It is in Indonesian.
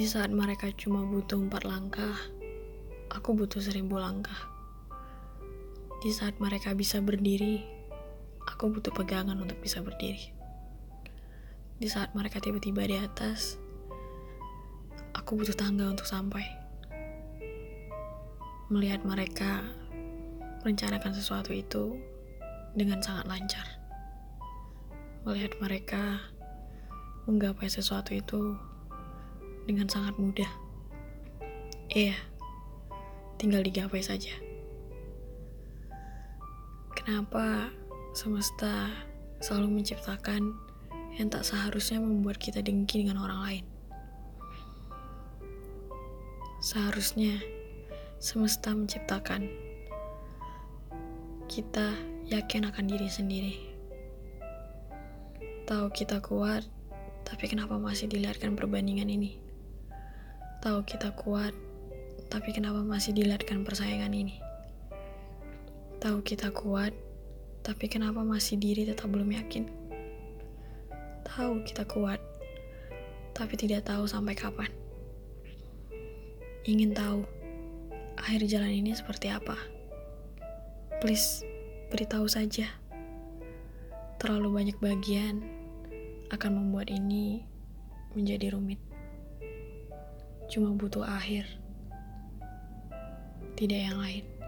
Di saat mereka cuma butuh empat langkah, aku butuh seribu langkah. Di saat mereka bisa berdiri, aku butuh pegangan untuk bisa berdiri. Di saat mereka tiba-tiba di atas, aku butuh tangga untuk sampai. Melihat mereka merencanakan sesuatu itu dengan sangat lancar. Melihat mereka menggapai sesuatu itu dengan sangat mudah. Iya, tinggal digapai saja. Kenapa semesta selalu menciptakan yang tak seharusnya membuat kita dengki dengan orang lain? Seharusnya semesta menciptakan kita yakin akan diri sendiri. Tahu kita kuat, tapi kenapa masih dilihatkan perbandingan ini? Tahu kita kuat, tapi kenapa masih dilihatkan persaingan ini? Tahu kita kuat, tapi kenapa masih diri tetap belum yakin? Tahu kita kuat, tapi tidak tahu sampai kapan. Ingin tahu akhir jalan ini seperti apa? Please, beritahu saja. Terlalu banyak bagian akan membuat ini menjadi rumit. Cuma butuh akhir, tidak yang lain.